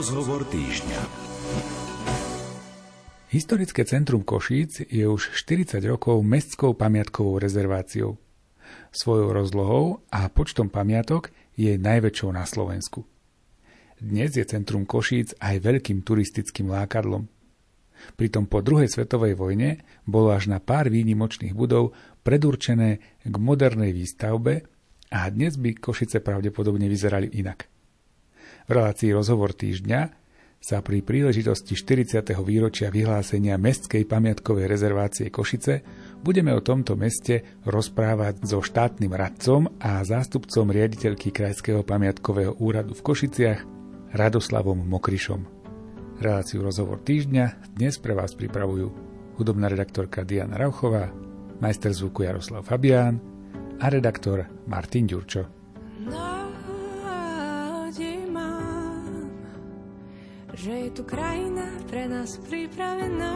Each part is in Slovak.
Rozhovor týždňa. Historické centrum Košíc je už 40 rokov mestskou pamiatkovou rezerváciou. Svojou rozlohou a počtom pamiatok je najväčšou na Slovensku. Dnes je centrum Košíc aj veľkým turistickým lákadlom. Pritom po druhej svetovej vojne bolo až na pár výnimočných budov predurčené k modernej výstavbe a dnes by Košice pravdepodobne vyzerali inak. Relácii Rozhovor týždňa sa pri príležitosti 40. výročia vyhlásenia Mestskej pamiatkovej rezervácie Košice budeme o tomto meste rozprávať so štátnym radcom a zástupcom riaditeľky Krajského pamiatkového úradu v Košiciach Radoslavom Mokrišom. Reláciu Rozhovor týždňa dnes pre vás pripravujú hudobná redaktorka Diana Rauchová, majster zvuku Jaroslav Fabián a redaktor Martin Ďurčo. Že je tu krajina pre nás pripravená.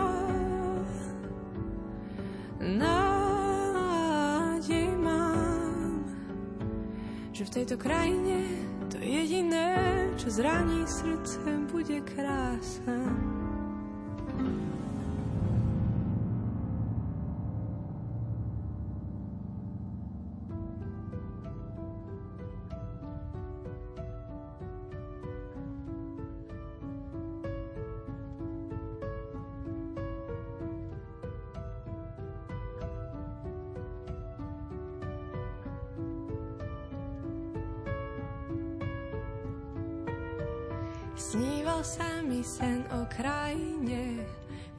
Nádej mám, že v tejto krajine to jediné, čo zraní srdce, bude krása. Sníval sa mi sen o krajine,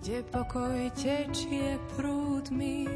kde pokoj tečie prúdmi.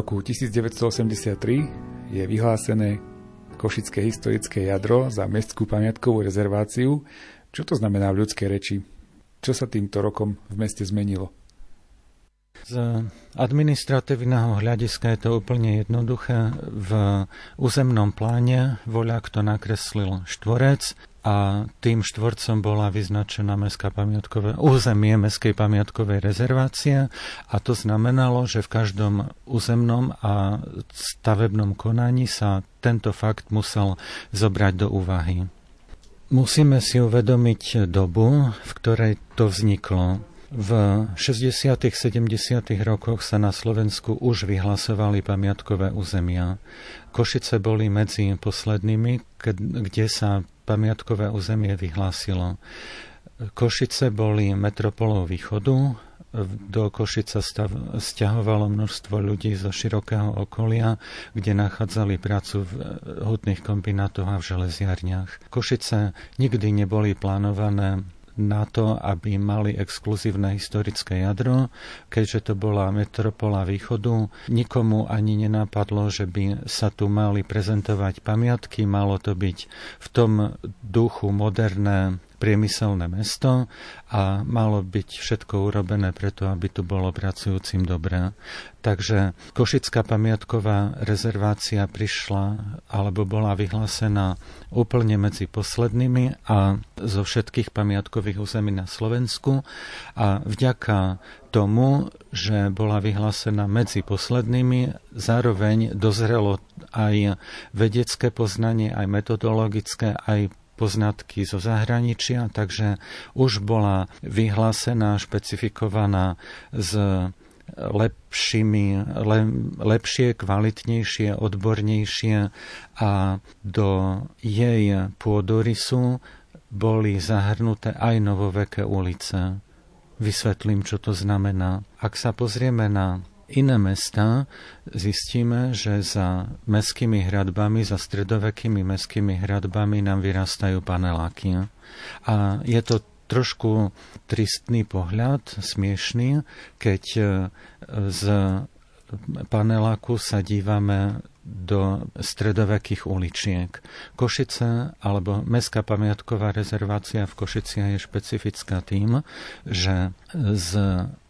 Roku 1983 je vyhlásené Košické historické jadro za mestskú pamiatkovú rezerváciu. Čo to znamená v ľudskej reči? Čo sa týmto rokom v meste zmenilo? Z administratívneho hľadiska je to úplne jednoduché. V územnom pláne voľa kto nakreslil štvorec a tým štvorcom bola vyznačená mestská pamiatkové, územie mestskej pamiatkovej rezervácie a to znamenalo, že v každom územnom a stavebnom konaní sa tento fakt musel zobrať do úvahy. Musíme si uvedomiť dobu, v ktorej to vzniklo. V 60. 70. rokoch sa na Slovensku už vyhlasovali pamiatkové územia. Košice boli medzi poslednými, kde sa pamiatkové územie vyhlásilo. Košice boli metropolou východu, do Košica stav, stiahovalo množstvo ľudí zo širokého okolia, kde nachádzali prácu v hutných kombinátoch a v železiarniach. Košice nikdy neboli plánované na to, aby mali exkluzívne historické jadro, keďže to bola metropola východu. Nikomu ani nenapadlo, že by sa tu mali prezentovať pamiatky, malo to byť v tom duchu moderné priemyselné mesto a malo byť všetko urobené preto, aby tu bolo pracujúcim dobré. Takže Košická pamiatková rezervácia prišla alebo bola vyhlásená úplne medzi poslednými a zo všetkých pamiatkových území na Slovensku a vďaka tomu, že bola vyhlásená medzi poslednými, zároveň dozrelo aj vedecké poznanie, aj metodologické, aj poznatky zo zahraničia, takže už bola vyhlásená, špecifikovaná s lepšími, le, lepšie, kvalitnejšie, odbornejšie a do jej pôdorysu boli zahrnuté aj novoveké ulice. Vysvetlím, čo to znamená. Ak sa pozrieme na iné mesta, zistíme, že za meskými hradbami, za stredovekými meskými hradbami nám vyrastajú paneláky. A je to trošku tristný pohľad, smiešný, keď e, z paneláku sa dívame do stredovekých uličiek. Košice alebo Mestská pamiatková rezervácia v Košiciach je špecifická tým, že z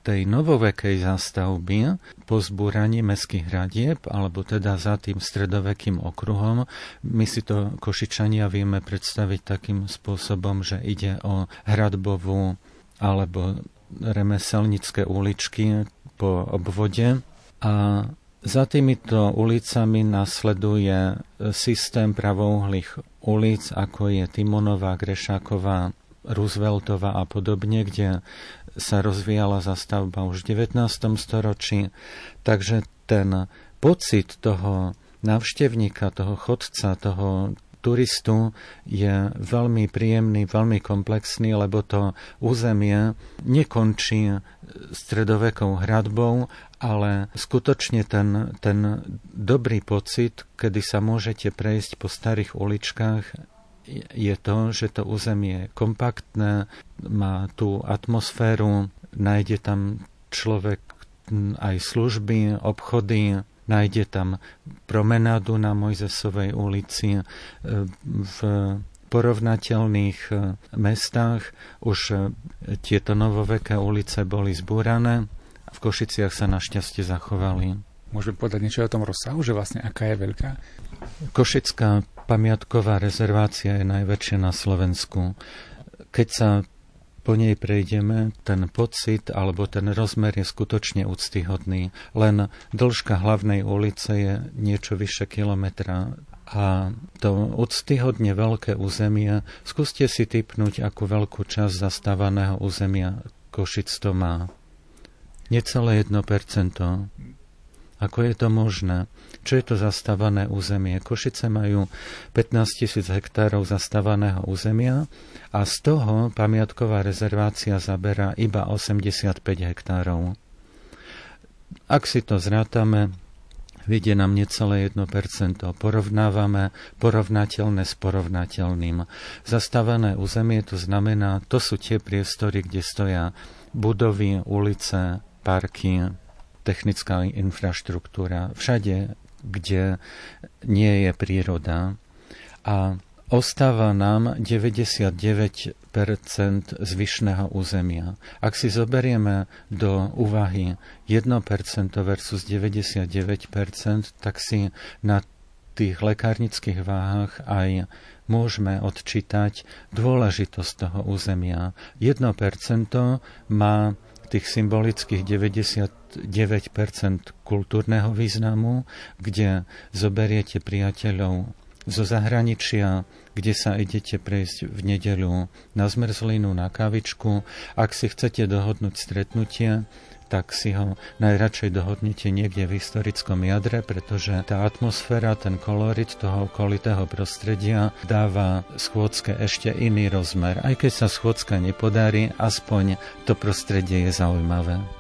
tej novovekej zástavby po zbúraní mestských hradieb, alebo teda za tým stredovekým okruhom, my si to Košičania vieme predstaviť takým spôsobom, že ide o hradbovú alebo remeselnické uličky po obvode a za týmito ulicami nasleduje systém pravouhlých ulic, ako je Timonová, Grešáková, Rooseveltová a podobne, kde sa rozvíjala zastavba už v 19. storočí. Takže ten pocit toho návštevníka, toho chodca, toho turistu je veľmi príjemný, veľmi komplexný, lebo to územie nekončí stredovekou hradbou, ale skutočne ten, ten dobrý pocit, kedy sa môžete prejsť po starých uličkách, je to, že to územie je kompaktné, má tú atmosféru, nájde tam človek aj služby, obchody, nájde tam promenádu na Mojzesovej ulici e, v porovnateľných e, mestách už e, tieto novoveké ulice boli zbúrané v Košiciach sa našťastie zachovali. Môžeme povedať niečo o tom rozsahu, že vlastne aká je veľká? Košická pamiatková rezervácia je najväčšia na Slovensku. Keď sa po nej prejdeme, ten pocit alebo ten rozmer je skutočne úctyhodný. Len dĺžka hlavnej ulice je niečo vyše kilometra a to úctyhodne veľké územie, skúste si typnúť, akú veľkú časť zastávaného územia Košic to má. Necelé 1%. Ako je to možné? Čo je to zastávané územie? Košice majú 15 tisíc hektárov zastávaného územia a z toho pamiatková rezervácia zaberá iba 85 hektárov. Ak si to zrátame, vidie nám necelé 1%. Porovnávame porovnateľné s porovnateľným. Zastávané územie to znamená, to sú tie priestory, kde stoja budovy, ulice, parky, technická infraštruktúra, všade, kde nie je príroda. A ostáva nám 99% zvyšného územia. Ak si zoberieme do úvahy 1% versus 99%, tak si na tých lekárnických váhach aj môžeme odčítať dôležitosť toho územia. 1% má tých symbolických 99% kultúrneho významu, kde zoberiete priateľov zo zahraničia, kde sa idete prejsť v nedeľu na zmrzlinu, na kavičku. Ak si chcete dohodnúť stretnutie, tak si ho najradšej dohodnete niekde v historickom jadre, pretože tá atmosféra, ten kolorit toho okolitého prostredia dáva schôdzke ešte iný rozmer. Aj keď sa schôdzka nepodarí, aspoň to prostredie je zaujímavé.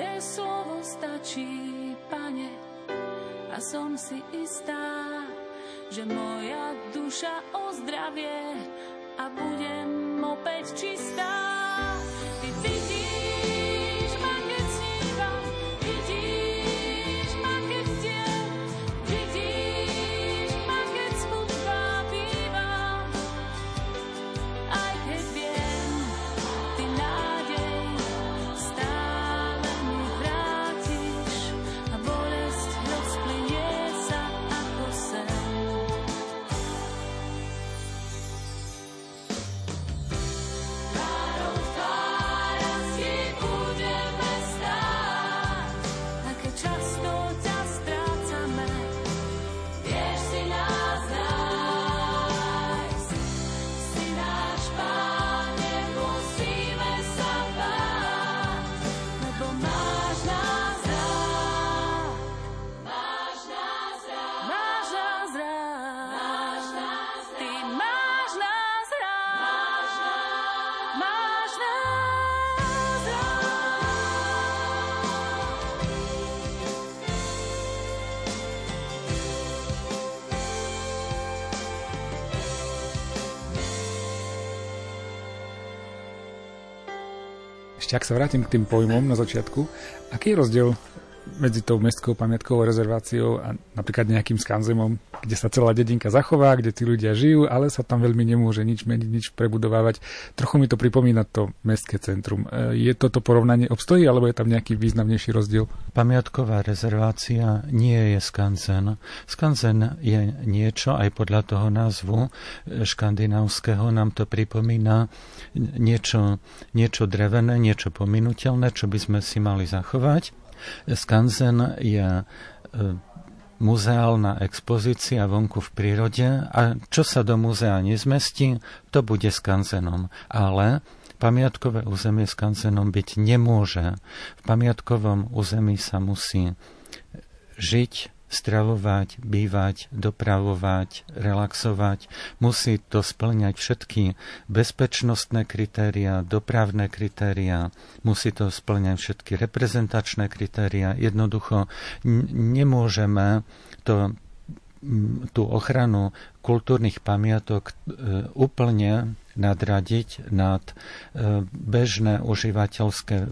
Tvoje slovo stačí, pane, a som si istá, že moja duša ozdravie a budem opäť čistá. Ešte ak sa vrátim k tým pojmom na začiatku, aký je rozdiel medzi tou mestskou pamiatkovou rezerváciou a napríklad nejakým skanzemom, kde sa celá dedinka zachová, kde tí ľudia žijú, ale sa tam veľmi nemôže nič meniť, nič prebudovávať. Trochu mi to pripomína to mestské centrum. E, Je toto porovnanie obstojí, alebo je tam nejaký významnejší rozdiel? Pamiatková rezervácia nie je skanzen. Skanzen je niečo, aj podľa toho názvu škandinávskeho nám to pripomína niečo, niečo drevené, niečo pominutelné, čo by sme si mali zachovať. Skanzen je e, muzeálna expozícia vonku v prírode a čo sa do muzea nezmestí, to bude skanzenom. Ale pamiatkové územie skanzenom byť nemôže. V pamiatkovom území sa musí žiť, stravovať, bývať, dopravovať, relaxovať. Musí to splňať všetky bezpečnostné kritéria, dopravné kritéria, musí to splňať všetky reprezentačné kritéria. Jednoducho nemôžeme to m, tú ochranu kultúrnych pamiatok e, úplne nadradiť nad e, bežné užívateľské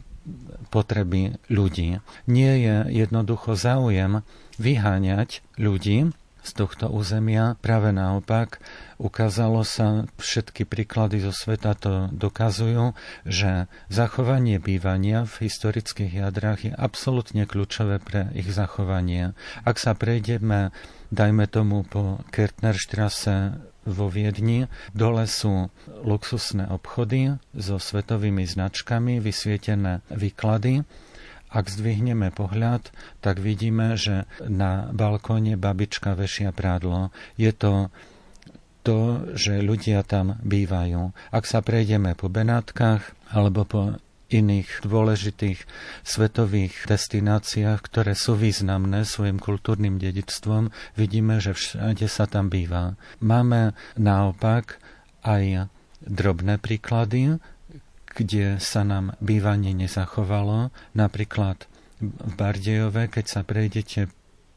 potreby ľudí. Nie je jednoducho záujem vyháňať ľudí z tohto územia. Práve naopak, ukázalo sa, všetky príklady zo sveta to dokazujú, že zachovanie bývania v historických jadrách je absolútne kľúčové pre ich zachovanie. Ak sa prejdeme, dajme tomu po Kertnerstrasse vo Viedni. Dole sú luxusné obchody so svetovými značkami, vysvietené výklady. Ak zdvihneme pohľad, tak vidíme, že na balkóne babička vešia prádlo. Je to to, že ľudia tam bývajú. Ak sa prejdeme po Benátkach alebo po iných dôležitých svetových destináciách, ktoré sú významné svojim kultúrnym dedičstvom, vidíme, že všade sa tam býva. Máme naopak aj drobné príklady, kde sa nám bývanie nezachovalo. Napríklad v Bardejove, keď sa prejdete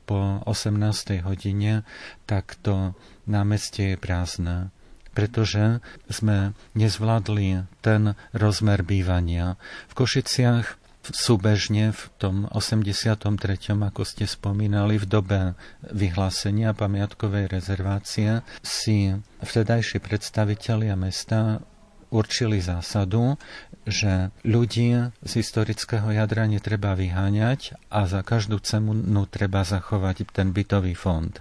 po 18. hodine, tak to námestie je prázdne pretože sme nezvládli ten rozmer bývania. V Košiciach súbežne v tom 83., ako ste spomínali, v dobe vyhlásenia pamiatkovej rezervácie si vtedajší predstavitelia mesta určili zásadu, že ľudí z historického jadra netreba vyháňať a za každú cenu treba zachovať ten bytový fond.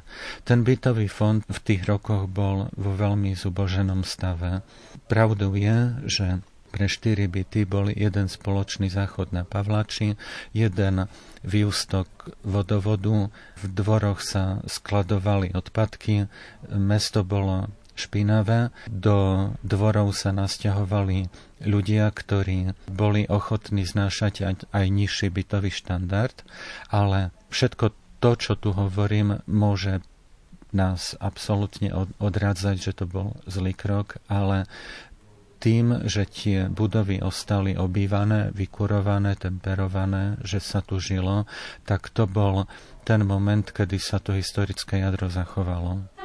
Ten bytový fond v tých rokoch bol vo veľmi zuboženom stave. Pravdou je, že pre štyri byty boli jeden spoločný záchod na Pavlači, jeden výustok vodovodu, v dvoroch sa skladovali odpadky, mesto bolo špinavé. Do dvorov sa nasťahovali ľudia, ktorí boli ochotní znášať aj, aj nižší bytový štandard, ale všetko to, čo tu hovorím, môže nás absolútne odrádzať, že to bol zlý krok, ale tým, že tie budovy ostali obývané, vykurované, temperované, že sa tu žilo, tak to bol ten moment, kedy sa to historické jadro zachovalo.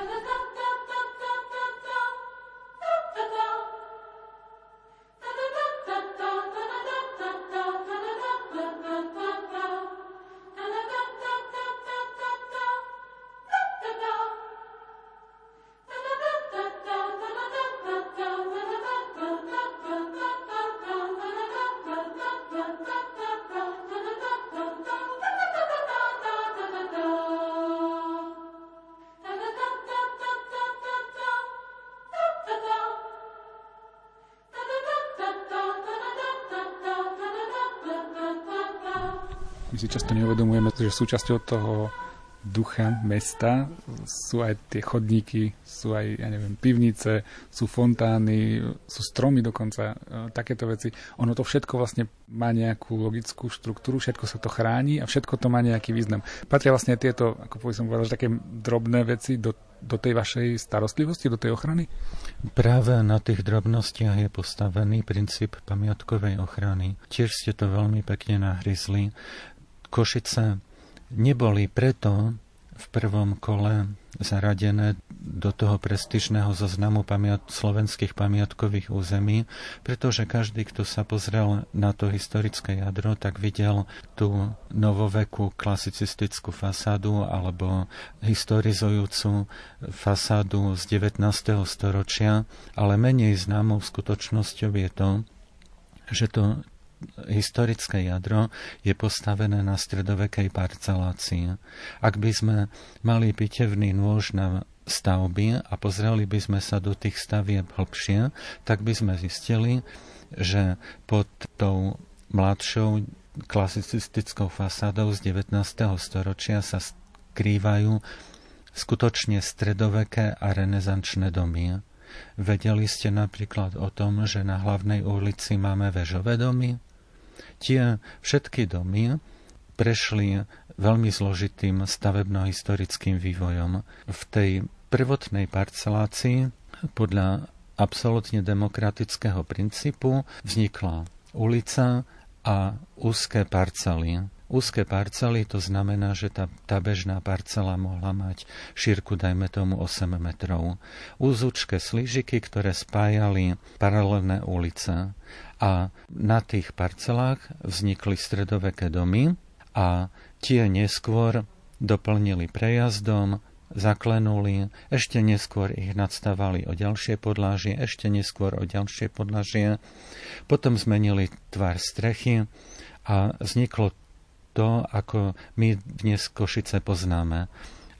Že súčasťou toho ducha mesta sú aj tie chodníky, sú aj, ja neviem, pivnice, sú fontány, sú stromy dokonca, e, takéto veci. Ono to všetko vlastne má nejakú logickú štruktúru, všetko sa to chráni a všetko to má nejaký význam. Patria vlastne tieto, ako som povedal, také drobné veci do, do tej vašej starostlivosti, do tej ochrany? Práve na tých drobnostiach je postavený princíp pamiatkovej ochrany. Tiež ste to veľmi pekne nahryzli. Košice neboli preto v prvom kole zaradené do toho prestižného zoznamu pamiat- slovenských pamiatkových území, pretože každý, kto sa pozrel na to historické jadro, tak videl tú novovekú klasicistickú fasádu alebo historizujúcu fasádu z 19. storočia, ale menej známou skutočnosťou je to, že to historické jadro je postavené na stredovekej parcelácii. Ak by sme mali pitevný nôž na stavby a pozreli by sme sa do tých stavieb hlbšie, tak by sme zistili, že pod tou mladšou klasicistickou fasádou z 19. storočia sa skrývajú skutočne stredoveké a renesančné domy. Vedeli ste napríklad o tom, že na hlavnej ulici máme vežové domy? Tie všetky domy prešli veľmi zložitým stavebno-historickým vývojom. V tej prvotnej parcelácii podľa absolútne demokratického princípu vznikla ulica a úzke parcely. Úzke parcely to znamená, že tá, tá bežná parcela mohla mať šírku, dajme tomu 8 metrov. Úzučké slížiky, ktoré spájali paralelné ulice a na tých parcelách vznikli stredoveké domy a tie neskôr doplnili prejazdom, zaklenuli, ešte neskôr ich nadstavali o ďalšie podlážie, ešte neskôr o ďalšie podlážie, potom zmenili tvar strechy a vzniklo to, ako my dnes Košice poznáme.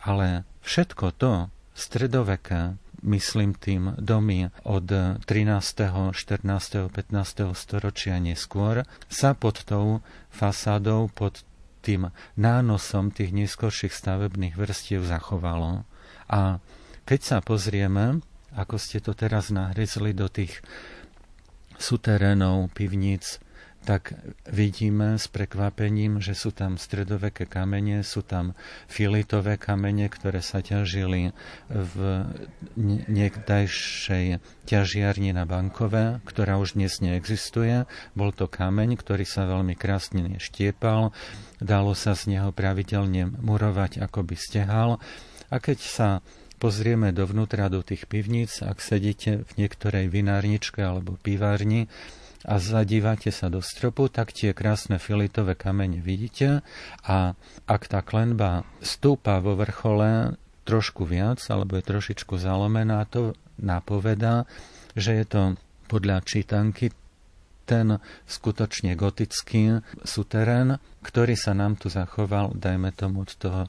Ale všetko to stredoveké myslím tým domy od 13., 14., 15. storočia neskôr, sa pod tou fasádou, pod tým nánosom tých neskorších stavebných vrstiev zachovalo. A keď sa pozrieme, ako ste to teraz nahryzli do tých suterénov, pivníc, tak vidíme s prekvapením, že sú tam stredoveké kamene, sú tam filitové kamene, ktoré sa ťažili v niekdajšej ťažiarni na Bankové, ktorá už dnes neexistuje. Bol to kameň, ktorý sa veľmi krásne štiepal, dalo sa z neho pravidelne murovať, ako by stehal. A keď sa pozrieme dovnútra do tých pivníc, ak sedíte v niektorej vinárničke alebo pivárni, a zadívate sa do stropu, tak tie krásne filitové kamene vidíte a ak tá klenba stúpa vo vrchole trošku viac alebo je trošičku zalomená, to napovedá, že je to podľa čítanky ten skutočne gotický suterén, ktorý sa nám tu zachoval, dajme tomu od toho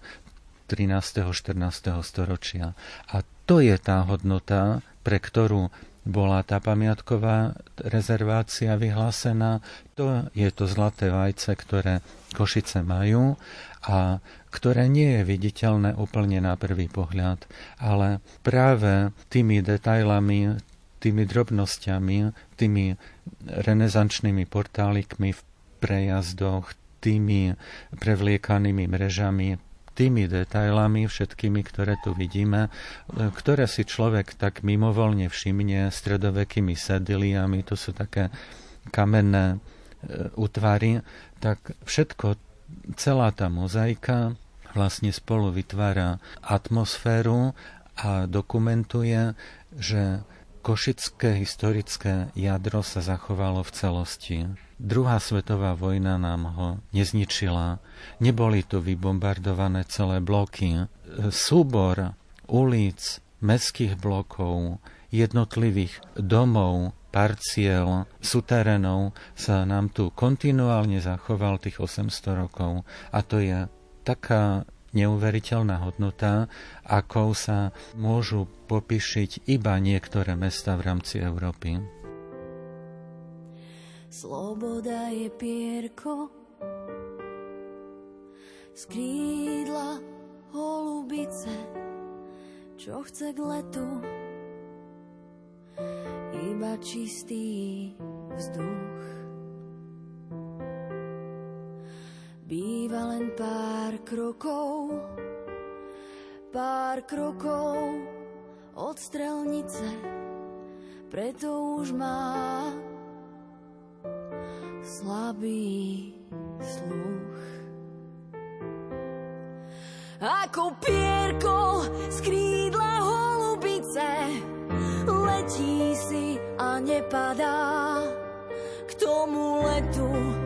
13. 14. storočia. A to je tá hodnota, pre ktorú bola tá pamiatková rezervácia vyhlásená. To je to zlaté vajce, ktoré Košice majú a ktoré nie je viditeľné úplne na prvý pohľad, ale práve tými detailami, tými drobnosťami, tými renesančnými portálikmi v prejazdoch, tými prevliekanými mrežami, tými detailami všetkými, ktoré tu vidíme, e, ktoré si človek tak mimovolne všimne stredovekými sediliami, to sú také kamenné e, útvary, tak všetko, celá tá mozaika vlastne spolu vytvára atmosféru a dokumentuje, že košické historické jadro sa zachovalo v celosti. Druhá svetová vojna nám ho nezničila. Neboli tu vybombardované celé bloky. Súbor ulic, mestských blokov, jednotlivých domov, parciel, suterénov sa nám tu kontinuálne zachoval tých 800 rokov. A to je taká neuveriteľná hodnota, akou sa môžu popíšiť iba niektoré mesta v rámci Európy. Sloboda je pierko z holubice, čo chce k letu iba čistý vzduch. Býva len pár krokov, pár krokov od strelnice, preto už má slabý sluch. Ako pierko z krídla holubice letí si a nepadá k tomu letu.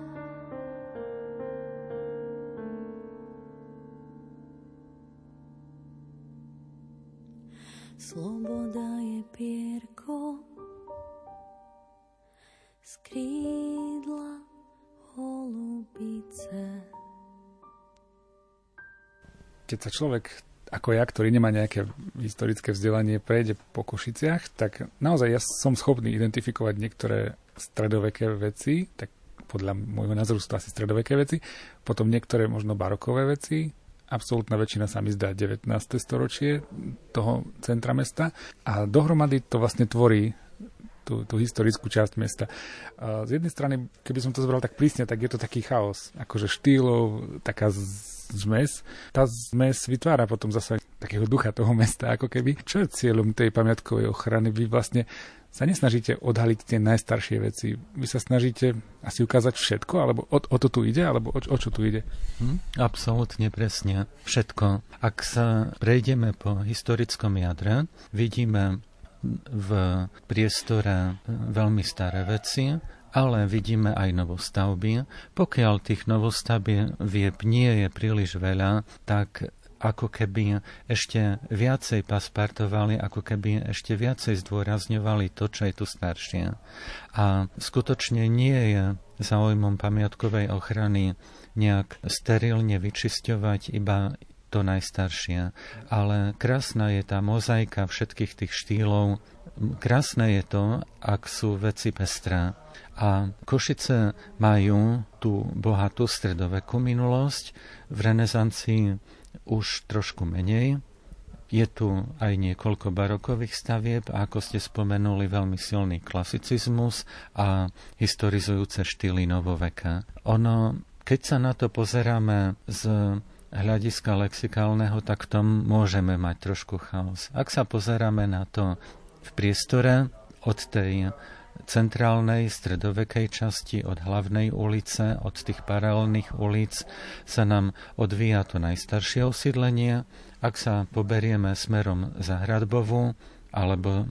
Sloboda je pierko. Z krídla holubice. Keď sa človek ako ja, ktorý nemá nejaké historické vzdelanie, prejde po Košiciach, tak naozaj ja som schopný identifikovať niektoré stredoveké veci, tak podľa môjho názoru sú to asi stredoveké veci, potom niektoré možno barokové veci, absolútna väčšina sa mi zdá 19. storočie toho centra mesta a dohromady to vlastne tvorí tú, tú historickú časť mesta. Z jednej strany, keby som to zobral tak prísne, tak je to taký chaos, akože štýlov, taká zmes. Tá zmes vytvára potom zase takého ducha toho mesta, ako keby. Čo je cieľom tej pamiatkovej ochrany? Vy vlastne sa nesnažíte odhaliť tie najstaršie veci. Vy sa snažíte asi ukázať všetko, alebo o, o to tu ide, alebo o, o čo tu ide? Hm, absolútne presne. Všetko. Ak sa prejdeme po historickom jadre, vidíme v priestore veľmi staré veci ale vidíme aj novostavby. Pokiaľ tých novostavieb nie je príliš veľa, tak ako keby ešte viacej paspartovali, ako keby ešte viacej zdôrazňovali to, čo je tu staršie. A skutočne nie je záujmom pamiatkovej ochrany nejak sterilne vyčisťovať iba to najstaršie. Ale krásna je tá mozaika všetkých tých štýlov. Krásne je to, ak sú veci pestré. A Košice majú tú bohatú stredovekú minulosť, v renesancii už trošku menej, je tu aj niekoľko barokových stavieb a ako ste spomenuli veľmi silný klasicizmus a historizujúce štýly novoveka. Ono, keď sa na to pozeráme z hľadiska lexikálneho, tak v tom môžeme mať trošku chaos. Ak sa pozeráme na to v priestore od tej centrálnej stredovekej časti od hlavnej ulice, od tých paralelných ulic sa nám odvíja to najstaršie osídlenie. Ak sa poberieme smerom za Hradbovú alebo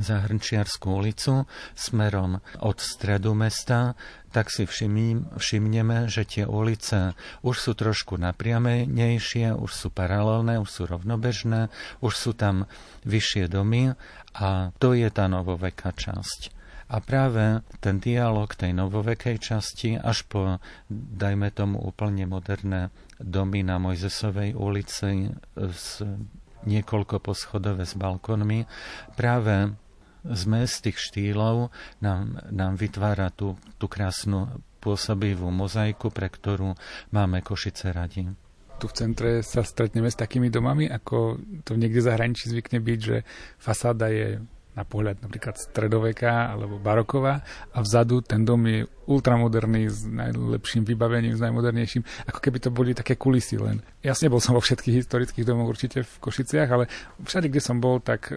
za Hrnčiarskú ulicu smerom od stredu mesta, tak si všimím, všimneme, že tie ulice už sú trošku napriamenejšie, už sú paralelné, už sú rovnobežné, už sú tam vyššie domy a to je tá novoveká časť. A práve ten dialog tej novovekej časti až po, dajme tomu, úplne moderné domy na Mojzesovej ulici s niekoľko poschodové s balkonmi, práve zmes tých štýlov nám, nám vytvára tú, tú krásnu pôsobivú mozaiku, pre ktorú máme Košice radi tu v centre sa stretneme s takými domami, ako to niekde zahraničí zvykne byť, že fasáda je na pohľad napríklad stredoveka alebo baroková a vzadu ten dom je ultramoderný s najlepším vybavením, s najmodernejším, ako keby to boli také kulisy len. Jasne bol som vo všetkých historických domoch určite v Košiciach, ale všade, kde som bol, tak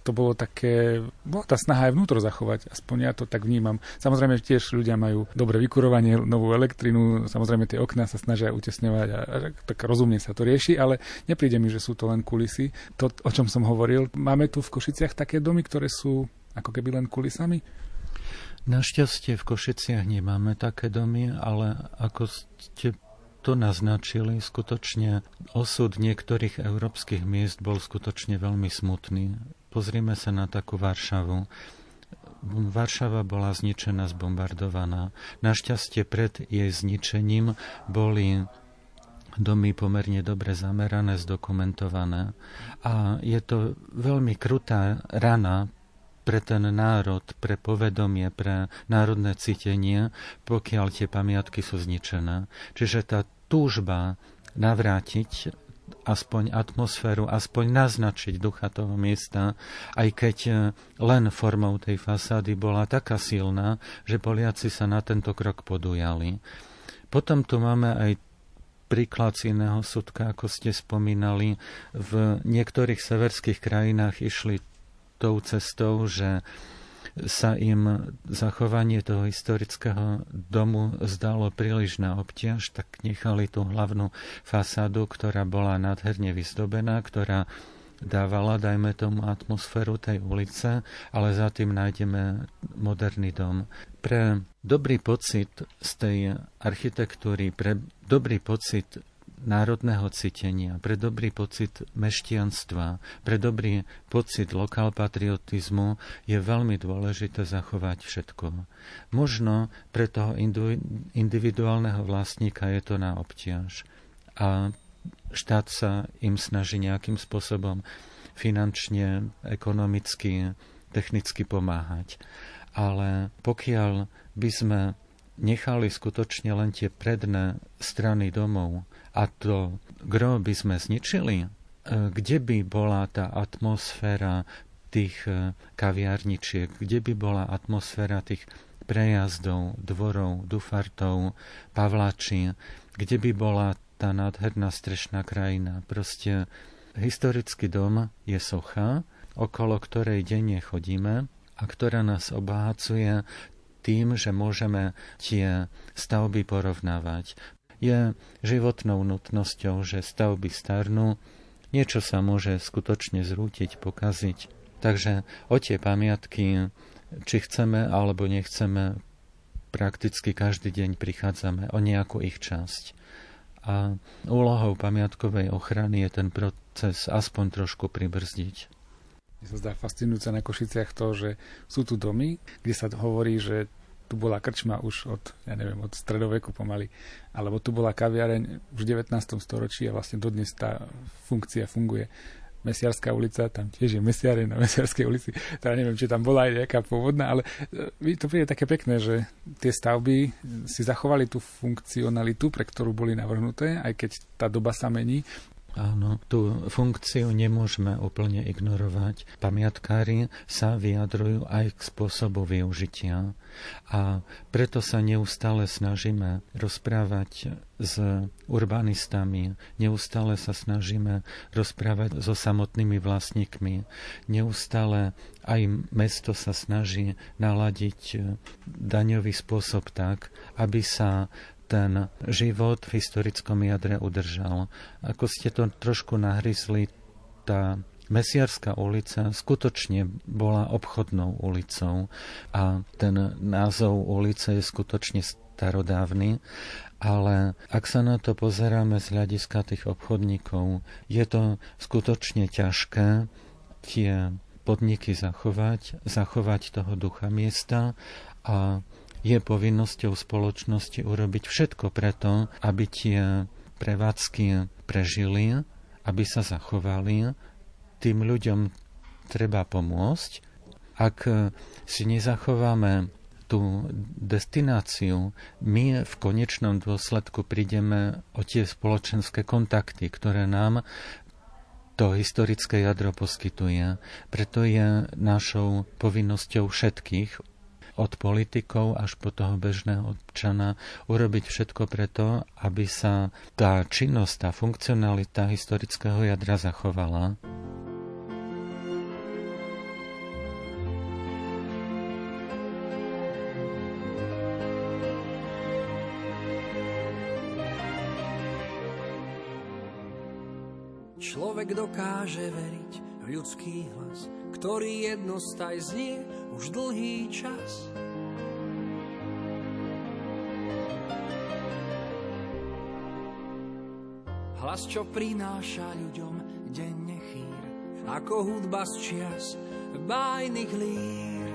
to bolo také, bola tá snaha aj vnútro zachovať, aspoň ja to tak vnímam. Samozrejme, tiež ľudia majú dobré vykurovanie, novú elektrinu, samozrejme tie okná sa snažia utesňovať a, a tak rozumne sa to rieši, ale nepríde mi, že sú to len kulisy. To, o čom som hovoril, máme tu v Košiciach také domy, ktoré sú ako keby len kulisami? Našťastie v Košiciach nemáme také domy, ale ako ste to naznačili, skutočne osud niektorých európskych miest bol skutočne veľmi smutný. Pozrime sa na takú Varšavu. Varšava bola zničená, zbombardovaná. Našťastie pred jej zničením boli domy pomerne dobre zamerané, zdokumentované. A je to veľmi krutá rana pre ten národ, pre povedomie, pre národné cítenie, pokiaľ tie pamiatky sú zničené. Čiže tá túžba navrátiť aspoň atmosféru, aspoň naznačiť ducha toho miesta, aj keď e, len formou tej fasády bola taká silná, že Poliaci sa na tento krok podujali. Potom tu máme aj príklad z iného súdka, ako ste spomínali. V niektorých severských krajinách išli tou cestou, že sa im zachovanie toho historického domu zdalo príliš na obťaž, tak nechali tú hlavnú fasádu, ktorá bola nádherne vyzdobená, ktorá dávala, dajme tomu, atmosféru tej ulice, ale za tým nájdeme moderný dom. Pre dobrý pocit z tej architektúry, pre dobrý pocit národného cítenia, pre dobrý pocit meštianstva, pre dobrý pocit lokalpatriotizmu je veľmi dôležité zachovať všetko. Možno pre toho individuálneho vlastníka je to na obťaž. A štát sa im snaží nejakým spôsobom finančne, ekonomicky, technicky pomáhať. Ale pokiaľ by sme nechali skutočne len tie predné strany domov a to gro by sme zničili, e, kde by bola tá atmosféra tých e, kaviarničiek, kde by bola atmosféra tých prejazdov, dvorov, dufartov, pavlačí, kde by bola tá nádherná strešná krajina. Proste historický dom je socha, okolo ktorej denne chodíme a ktorá nás obohacuje tým, že môžeme tie stavby porovnávať je životnou nutnosťou, že stavby starnú, niečo sa môže skutočne zrútiť, pokaziť. Takže o tie pamiatky, či chceme alebo nechceme, prakticky každý deň prichádzame o nejakú ich časť. A úlohou pamiatkovej ochrany je ten proces aspoň trošku pribrzdiť. Mne sa zdá fascinujúce na Košiciach to, že sú tu domy, kde sa hovorí, že tu bola krčma už od, ja neviem, od stredoveku pomaly, alebo tu bola kaviareň už v 19. storočí a vlastne dodnes tá funkcia funguje. Mesiarská ulica, tam tiež je mesiareň na Mesiarskej ulici, teda neviem, či tam bola aj nejaká pôvodná, ale e, to príde také pekné, že tie stavby si zachovali tú funkcionalitu, pre ktorú boli navrhnuté, aj keď tá doba sa mení Áno, tú funkciu nemôžeme úplne ignorovať. Pamiatkári sa vyjadrujú aj k spôsobu využitia a preto sa neustále snažíme rozprávať s urbanistami, neustále sa snažíme rozprávať so samotnými vlastníkmi, neustále aj mesto sa snaží naladiť daňový spôsob tak, aby sa ten život v historickom jadre udržal. Ako ste to trošku nahryzli, tá Mesiarská ulica skutočne bola obchodnou ulicou a ten názov ulice je skutočne starodávny, ale ak sa na to pozeráme z hľadiska tých obchodníkov, je to skutočne ťažké tie podniky zachovať, zachovať toho ducha miesta a je povinnosťou spoločnosti urobiť všetko preto, aby tie prevádzky prežili, aby sa zachovali. Tým ľuďom treba pomôcť. Ak si nezachováme tú destináciu, my v konečnom dôsledku prídeme o tie spoločenské kontakty, ktoré nám to historické jadro poskytuje. Preto je našou povinnosťou všetkých od politikov až po toho bežného občana urobiť všetko preto, aby sa tá činnosť, tá funkcionalita historického jadra zachovala. Človek dokáže veriť v ľudský hlas, ktorý jednostaj znie už dlhý čas. Hlas, čo prináša ľuďom denne chýr, ako hudba z čias bájnych lír.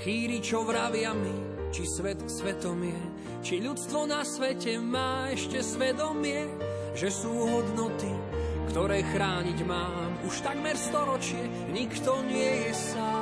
Chýri, čo vravia mi, či svet svetom je, či ľudstvo na svete má ešte svedomie, že sú hodnoty, ktoré chrániť mám. Už takmer storočie nikto nie je sám.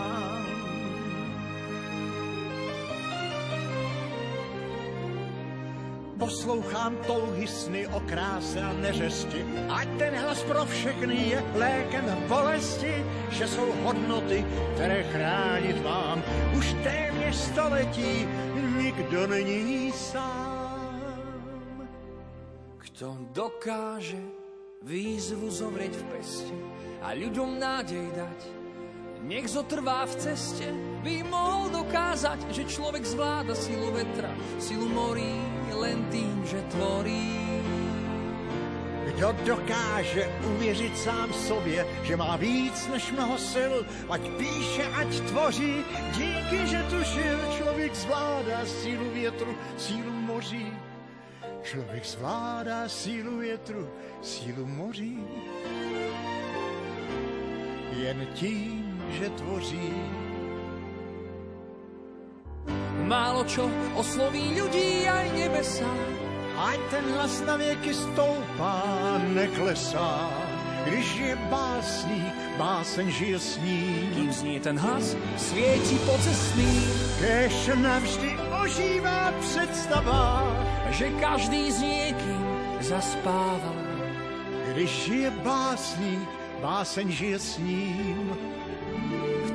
Poslouchám touhy sny o kráse a neřesti, ať ten hlas pro všechny je lékem bolesti, že jsou hodnoty, které chránit mám. Už téměř století nikdo není sám. Kto dokáže výzvu zovrieť v peste a ľuďom nádej dať, nech zotrvá v ceste, by mohol dokázať, že človek zvláda silu vetra, silu morí, len tým, že tvorí. Kdo dokáže uvěřit sám sobě, že má víc než mnoho sil, ať píše, ať tvoří, díky, že tušil, člověk zvládá sílu větru, sílu moří. Člověk zvládá sílu větru, sílu moří. Jen tím, že tvoří. Málo čo osloví ľudí aj nebesá, Ať ten hlas na věky stoupá, neklesá. Když je básník, báseň žije s ním. kým znie ten hlas, svieti pocestný, Kež navždy ožívá představa, že každý s niekým zaspáva. když je básník, báseň žije s ním.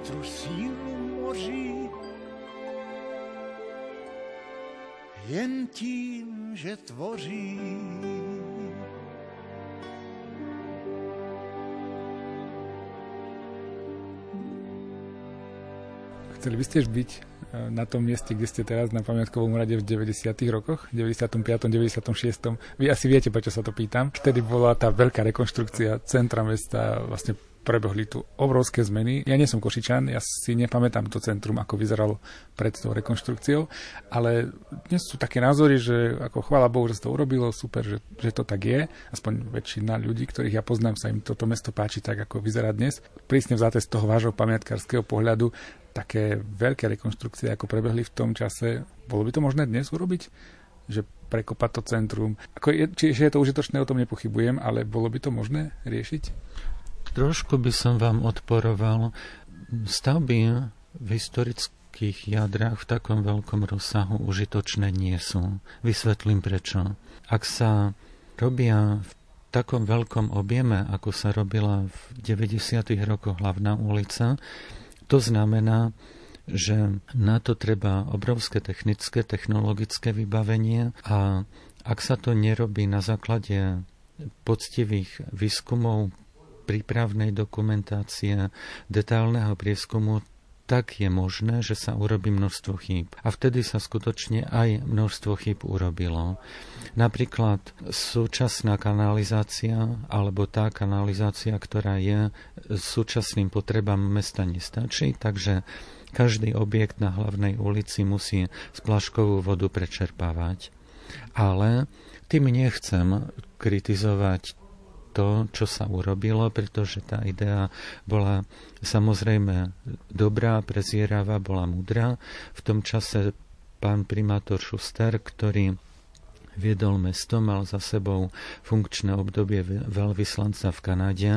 větru, sílu moří. Jen tím, že tvoří. Chceli by ste byť e, na tom mieste, kde ste teraz na pamiatkovom rade v 90. rokoch, 95. 96. Vy asi viete, prečo sa to pýtam. Vtedy bola tá veľká rekonštrukcia centra mesta, vlastne prebehli tu obrovské zmeny. Ja nie som Košičan, ja si nepamätám to centrum, ako vyzeralo pred tou rekonštrukciou, ale dnes sú také názory, že ako chvála Bohu, že sa to urobilo, super, že, že to tak je. Aspoň väčšina ľudí, ktorých ja poznám, sa im toto mesto páči tak, ako vyzerá dnes. Prísne vzaté z toho vášho pamiatkárskeho pohľadu, také veľké rekonštrukcie, ako prebehli v tom čase, bolo by to možné dnes urobiť? Že prekopať to centrum. Ako je, či je to užitočné, o tom nepochybujem, ale bolo by to možné riešiť? Trošku by som vám odporoval. Stavby v historických jadrách v takom veľkom rozsahu užitočné nie sú. Vysvetlím prečo. Ak sa robia v takom veľkom objeme, ako sa robila v 90. rokoch hlavná ulica, to znamená, že na to treba obrovské technické, technologické vybavenie a ak sa to nerobí na základe poctivých výskumov, prípravnej dokumentácie, detálneho prieskumu, tak je možné, že sa urobí množstvo chýb. A vtedy sa skutočne aj množstvo chýb urobilo. Napríklad súčasná kanalizácia alebo tá kanalizácia, ktorá je súčasným potrebám mesta nestačí, takže každý objekt na hlavnej ulici musí splaškovú vodu prečerpávať. Ale tým nechcem kritizovať to, čo sa urobilo, pretože tá idea bola samozrejme dobrá, prezieravá, bola mudrá. V tom čase pán primátor Šuster, ktorý viedol mesto, mal za sebou funkčné obdobie veľvyslanca v Kanade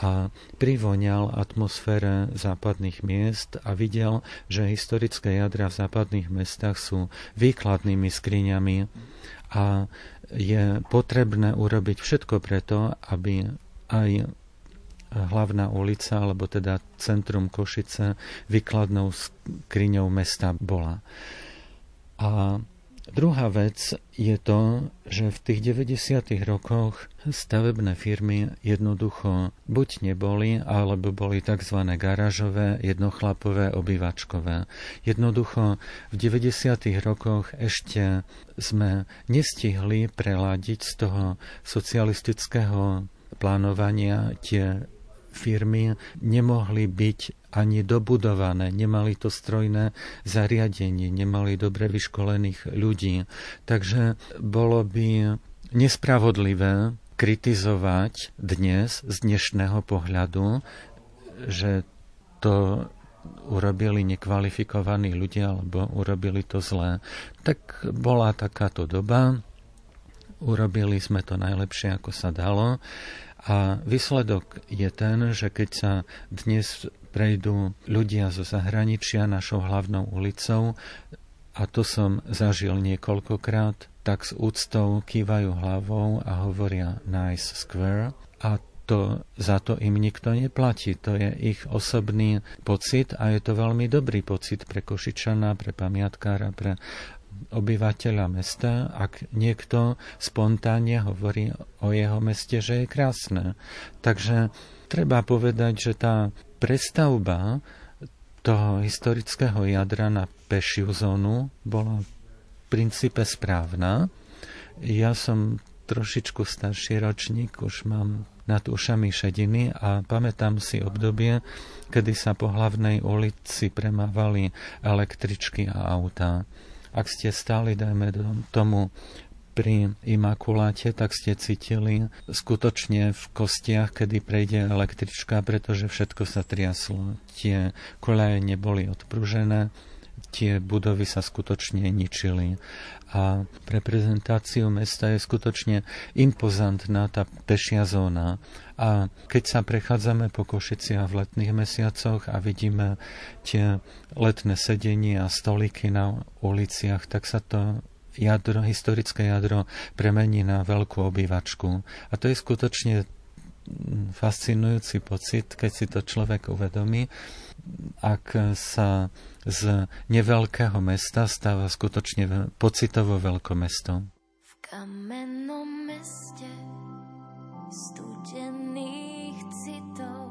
a privoňal atmosfére západných miest a videl, že historické jadra v západných mestách sú výkladnými skriňami a je potrebné urobiť všetko preto, aby aj hlavná ulica, alebo teda centrum Košice vykladnou skriňou mesta bola. A Druhá vec je to, že v tých 90. rokoch stavebné firmy jednoducho buď neboli, alebo boli tzv. garážové, jednochlapové, obývačkové. Jednoducho v 90. rokoch ešte sme nestihli preladiť z toho socialistického plánovania tie firmy nemohli byť ani dobudované, nemali to strojné zariadenie, nemali dobre vyškolených ľudí. Takže bolo by nespravodlivé kritizovať dnes z dnešného pohľadu, že to urobili nekvalifikovaní ľudia alebo urobili to zlé. Tak bola takáto doba, urobili sme to najlepšie, ako sa dalo a výsledok je ten, že keď sa dnes prejdú ľudia zo zahraničia našou hlavnou ulicou, a to som zažil niekoľkokrát, tak s úctou kývajú hlavou a hovoria nice square a to, za to im nikto neplatí. To je ich osobný pocit a je to veľmi dobrý pocit pre Košičana, pre pamiatkára, pre obyvateľa mesta, ak niekto spontánne hovorí o jeho meste, že je krásne. Takže treba povedať, že tá prestavba toho historického jadra na pešiu zónu bola v princípe správna. Ja som trošičku starší ročník, už mám nad ušami šediny a pamätám si obdobie, kedy sa po hlavnej ulici premávali električky a autá. Ak ste stáli, dajme tomu, pri imakuláte, tak ste cítili skutočne v kostiach, kedy prejde električka, pretože všetko sa triaslo. Tie koľaje neboli odpružené, tie budovy sa skutočne ničili. A pre prezentáciu mesta je skutočne impozantná tá pešia zóna. A keď sa prechádzame po Košiciach v letných mesiacoch a vidíme tie letné sedenia a stoliky na uliciach, tak sa to jadro, historické jadro premení na veľkú obývačku. A to je skutočne fascinujúci pocit, keď si to človek uvedomí, ak sa z neveľkého mesta stáva skutočne pocitovo veľkomestom. V kamennom meste studených citov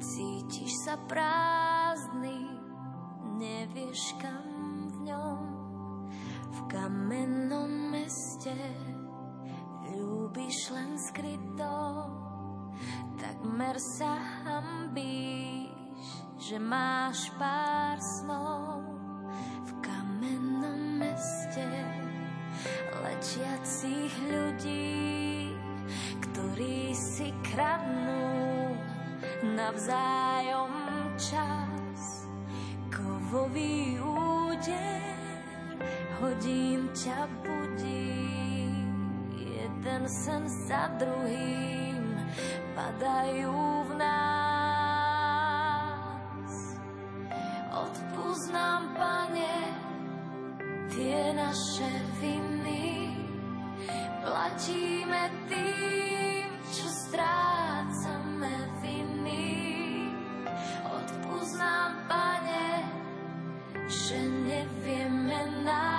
cítiš sa prázdny, nevieš kam v ňom. V kamennom meste ľúbiš len skryto, takmer sa hambíš, že máš pár snov v kamennom meste letiacich ľudí, ktorí si kradnú navzájom čas. Kovový úder hodín ťa budí, jeden sen za druhým padajú v nás. Odpúsť nám, Pane, tie naše viny, platíme tým, čo strácame viny. Odpúsť nám, Pane, že nevieme nájsť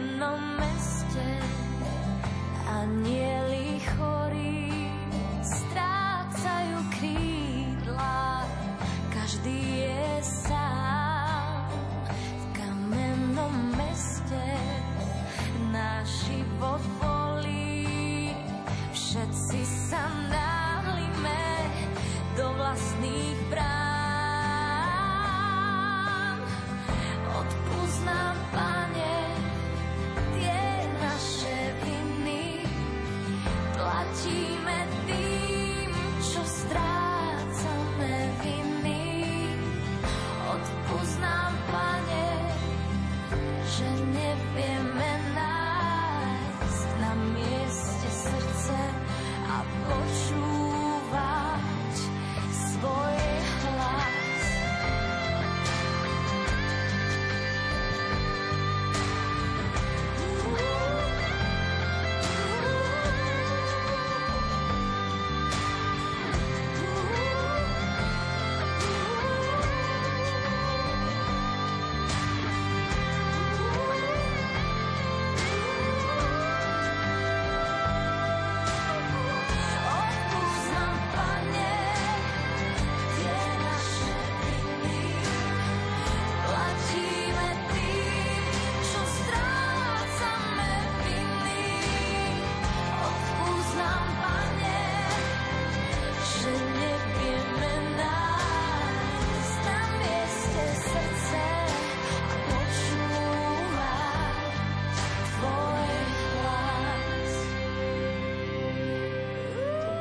kamennom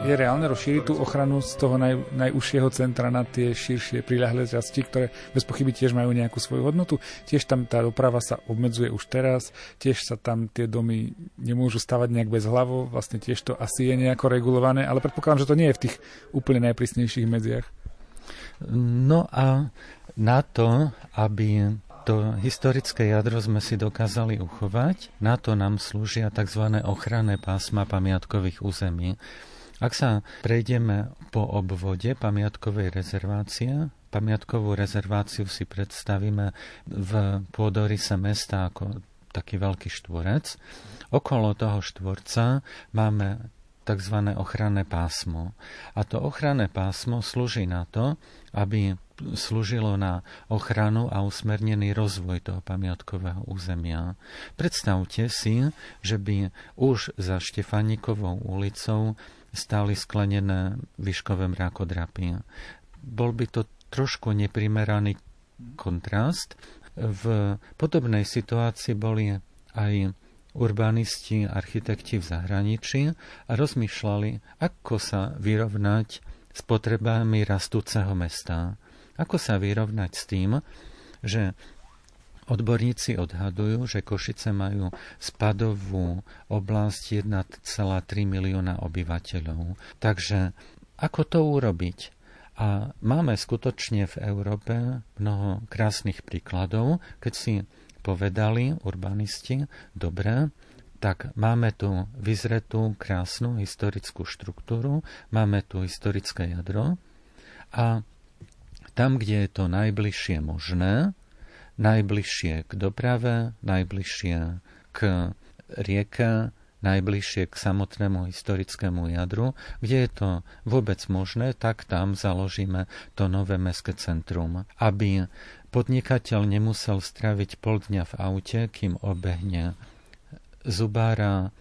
Je reálne rozšíriť tú ochranu z toho naj, najúžšieho centra na tie širšie priľahlé časti, ktoré bez pochyby tiež majú nejakú svoju hodnotu. Tiež tam tá doprava sa obmedzuje už teraz, tiež sa tam tie domy nemôžu stavať nejak bez hlavo, vlastne tiež to asi je nejako regulované, ale predpokladám, že to nie je v tých úplne najprísnejších medziach. No a na to, aby to historické jadro sme si dokázali uchovať, na to nám slúžia tzv. ochranné pásma pamiatkových území. Ak sa prejdeme po obvode pamiatkovej rezervácie, pamiatkovú rezerváciu si predstavíme v pôdorise mesta ako taký veľký štvorec. Okolo toho štvorca máme tzv. ochranné pásmo. A to ochranné pásmo slúži na to, aby slúžilo na ochranu a usmernený rozvoj toho pamiatkového územia. Predstavte si, že by už za Štefanikovou ulicou stáli sklenené výškové mrakodrapy. Bol by to trošku neprimeraný kontrast. V podobnej situácii boli aj urbanisti, architekti v zahraničí a rozmýšľali, ako sa vyrovnať s potrebami rastúceho mesta. Ako sa vyrovnať s tým, že odborníci odhadujú, že Košice majú spadovú oblasť 1,3 milióna obyvateľov. Takže ako to urobiť? A máme skutočne v Európe mnoho krásnych príkladov, keď si povedali urbanisti, dobre, tak máme tu vyzretú krásnu historickú štruktúru, máme tu historické jadro a tam, kde je to najbližšie možné, najbližšie k doprave, najbližšie k rieke, najbližšie k samotnému historickému jadru, kde je to vôbec možné, tak tam založíme to nové mestské centrum, aby Podnikateľ nemusel straviť pol dňa v aute, kým obehne zubára,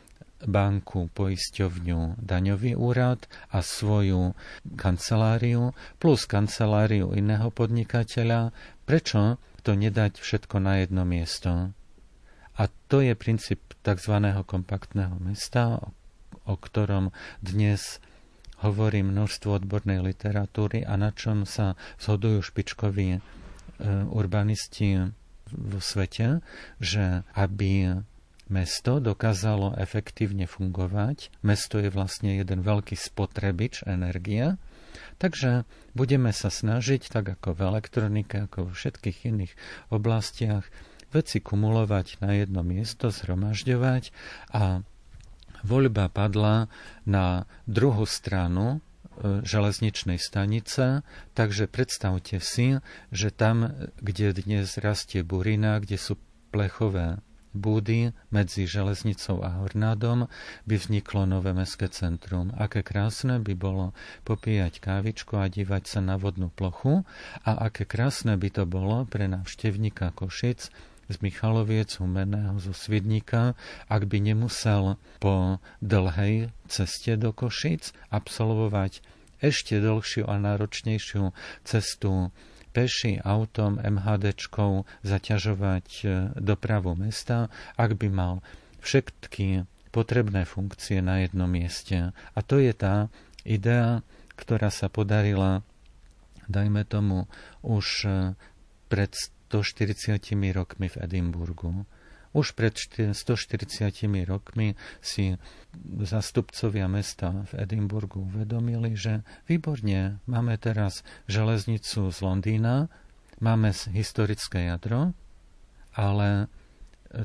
banku, poisťovňu, daňový úrad a svoju kanceláriu plus kanceláriu iného podnikateľa. Prečo to nedať všetko na jedno miesto? A to je princíp tzv. kompaktného mesta, o ktorom dnes hovorí množstvo odbornej literatúry a na čom sa zhodujú špičkoví E, urbanisti vo svete, že aby mesto dokázalo efektívne fungovať, mesto je vlastne jeden veľký spotrebič energie, takže budeme sa snažiť, tak ako v elektronike, ako vo všetkých iných oblastiach, veci kumulovať na jedno miesto, zhromažďovať a voľba padla na druhú stranu E, železničnej stanice, takže predstavte si, že tam, kde dnes rastie burina, kde sú plechové búdy medzi železnicou a Hornádom by vzniklo nové mestské centrum. Aké krásne by bolo popíjať kávičku a dívať sa na vodnú plochu a aké krásne by to bolo pre návštevníka Košic z Michaloviec, Humeného, zo Svidníka, ak by nemusel po dlhej ceste do Košic absolvovať ešte dlhšiu a náročnejšiu cestu peši, autom, MHDčkou zaťažovať e, dopravu mesta, ak by mal všetky potrebné funkcie na jednom mieste. A to je tá idea, ktorá sa podarila, dajme tomu, už e, pred 140 rokmi v Edimburgu. Už pred 140 rokmi si zastupcovia mesta v Edimburgu uvedomili, že výborne, máme teraz železnicu z Londýna, máme historické jadro, ale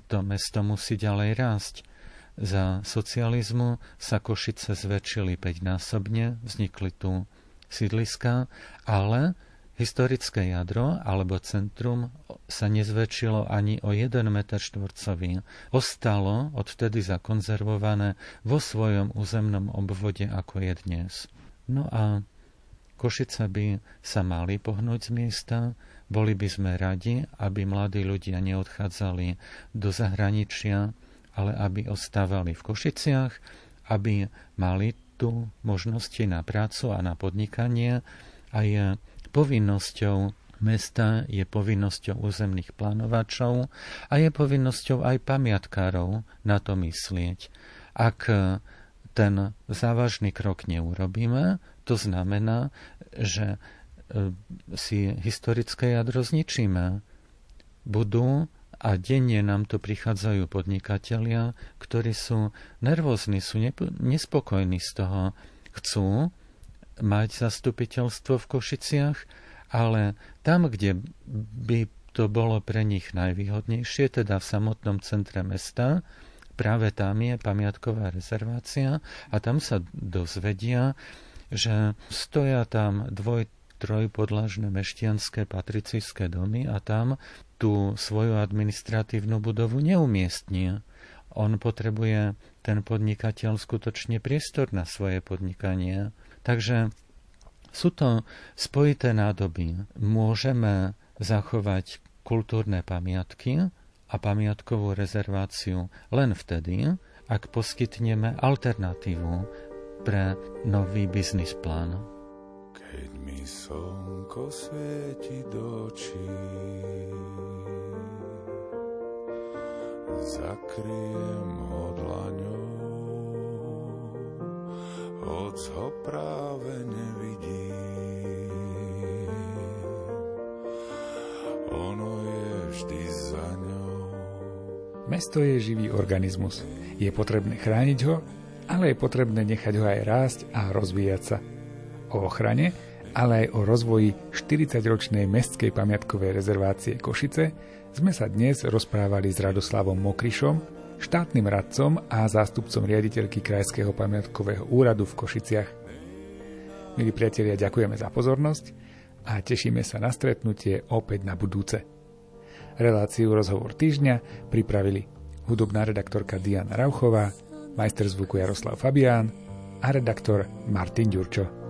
to mesto musí ďalej rásť. Za socializmu sa Košice zväčšili 5-násobne, vznikli tu sídliska, ale Historické jadro alebo centrum sa nezväčšilo ani o 1 m štvorcový. Ostalo odtedy zakonzervované vo svojom územnom obvode ako je dnes. No a Košice by sa mali pohnúť z miesta, boli by sme radi, aby mladí ľudia neodchádzali do zahraničia, ale aby ostávali v Košiciach, aby mali tu možnosti na prácu a na podnikanie a je povinnosťou mesta, je povinnosťou územných plánovačov a je povinnosťou aj pamiatkárov na to myslieť. Ak ten závažný krok neurobíme, to znamená, že e, si historické jadro zničíme. Budú a denne nám tu prichádzajú podnikatelia, ktorí sú nervózni, sú nespokojní z toho, chcú, mať zastupiteľstvo v Košiciach, ale tam, kde by to bolo pre nich najvýhodnejšie, teda v samotnom centre mesta, práve tam je pamiatková rezervácia a tam sa dozvedia, že stoja tam dvoj, trojpodlažné meštianské patricijské domy a tam tú svoju administratívnu budovu neumiestnia. On potrebuje ten podnikateľ skutočne priestor na svoje podnikanie. Takže sú to spojité nádoby. Môžeme zachovať kultúrne pamiatky a pamiatkovú rezerváciu len vtedy, ak poskytneme alternatívu pre nový biznis plán. Keď mi slnko svieti do očí, zakriem ho dlaňou, hoc ho práve nevidí. Ono je vždy za ňou. Mesto je živý organizmus. Je potrebné chrániť ho, ale je potrebné nechať ho aj rásť a rozvíjať sa. O ochrane, ale aj o rozvoji 40-ročnej mestskej pamiatkovej rezervácie Košice sme sa dnes rozprávali s Radoslavom Mokrišom, štátnym radcom a zástupcom riaditeľky Krajského pamiatkového úradu v Košiciach. Milí priatelia, ďakujeme za pozornosť a tešíme sa na stretnutie opäť na budúce. Reláciu Rozhovor týždňa pripravili hudobná redaktorka Diana Rauchová, majster zvuku Jaroslav Fabián a redaktor Martin Ďurčo.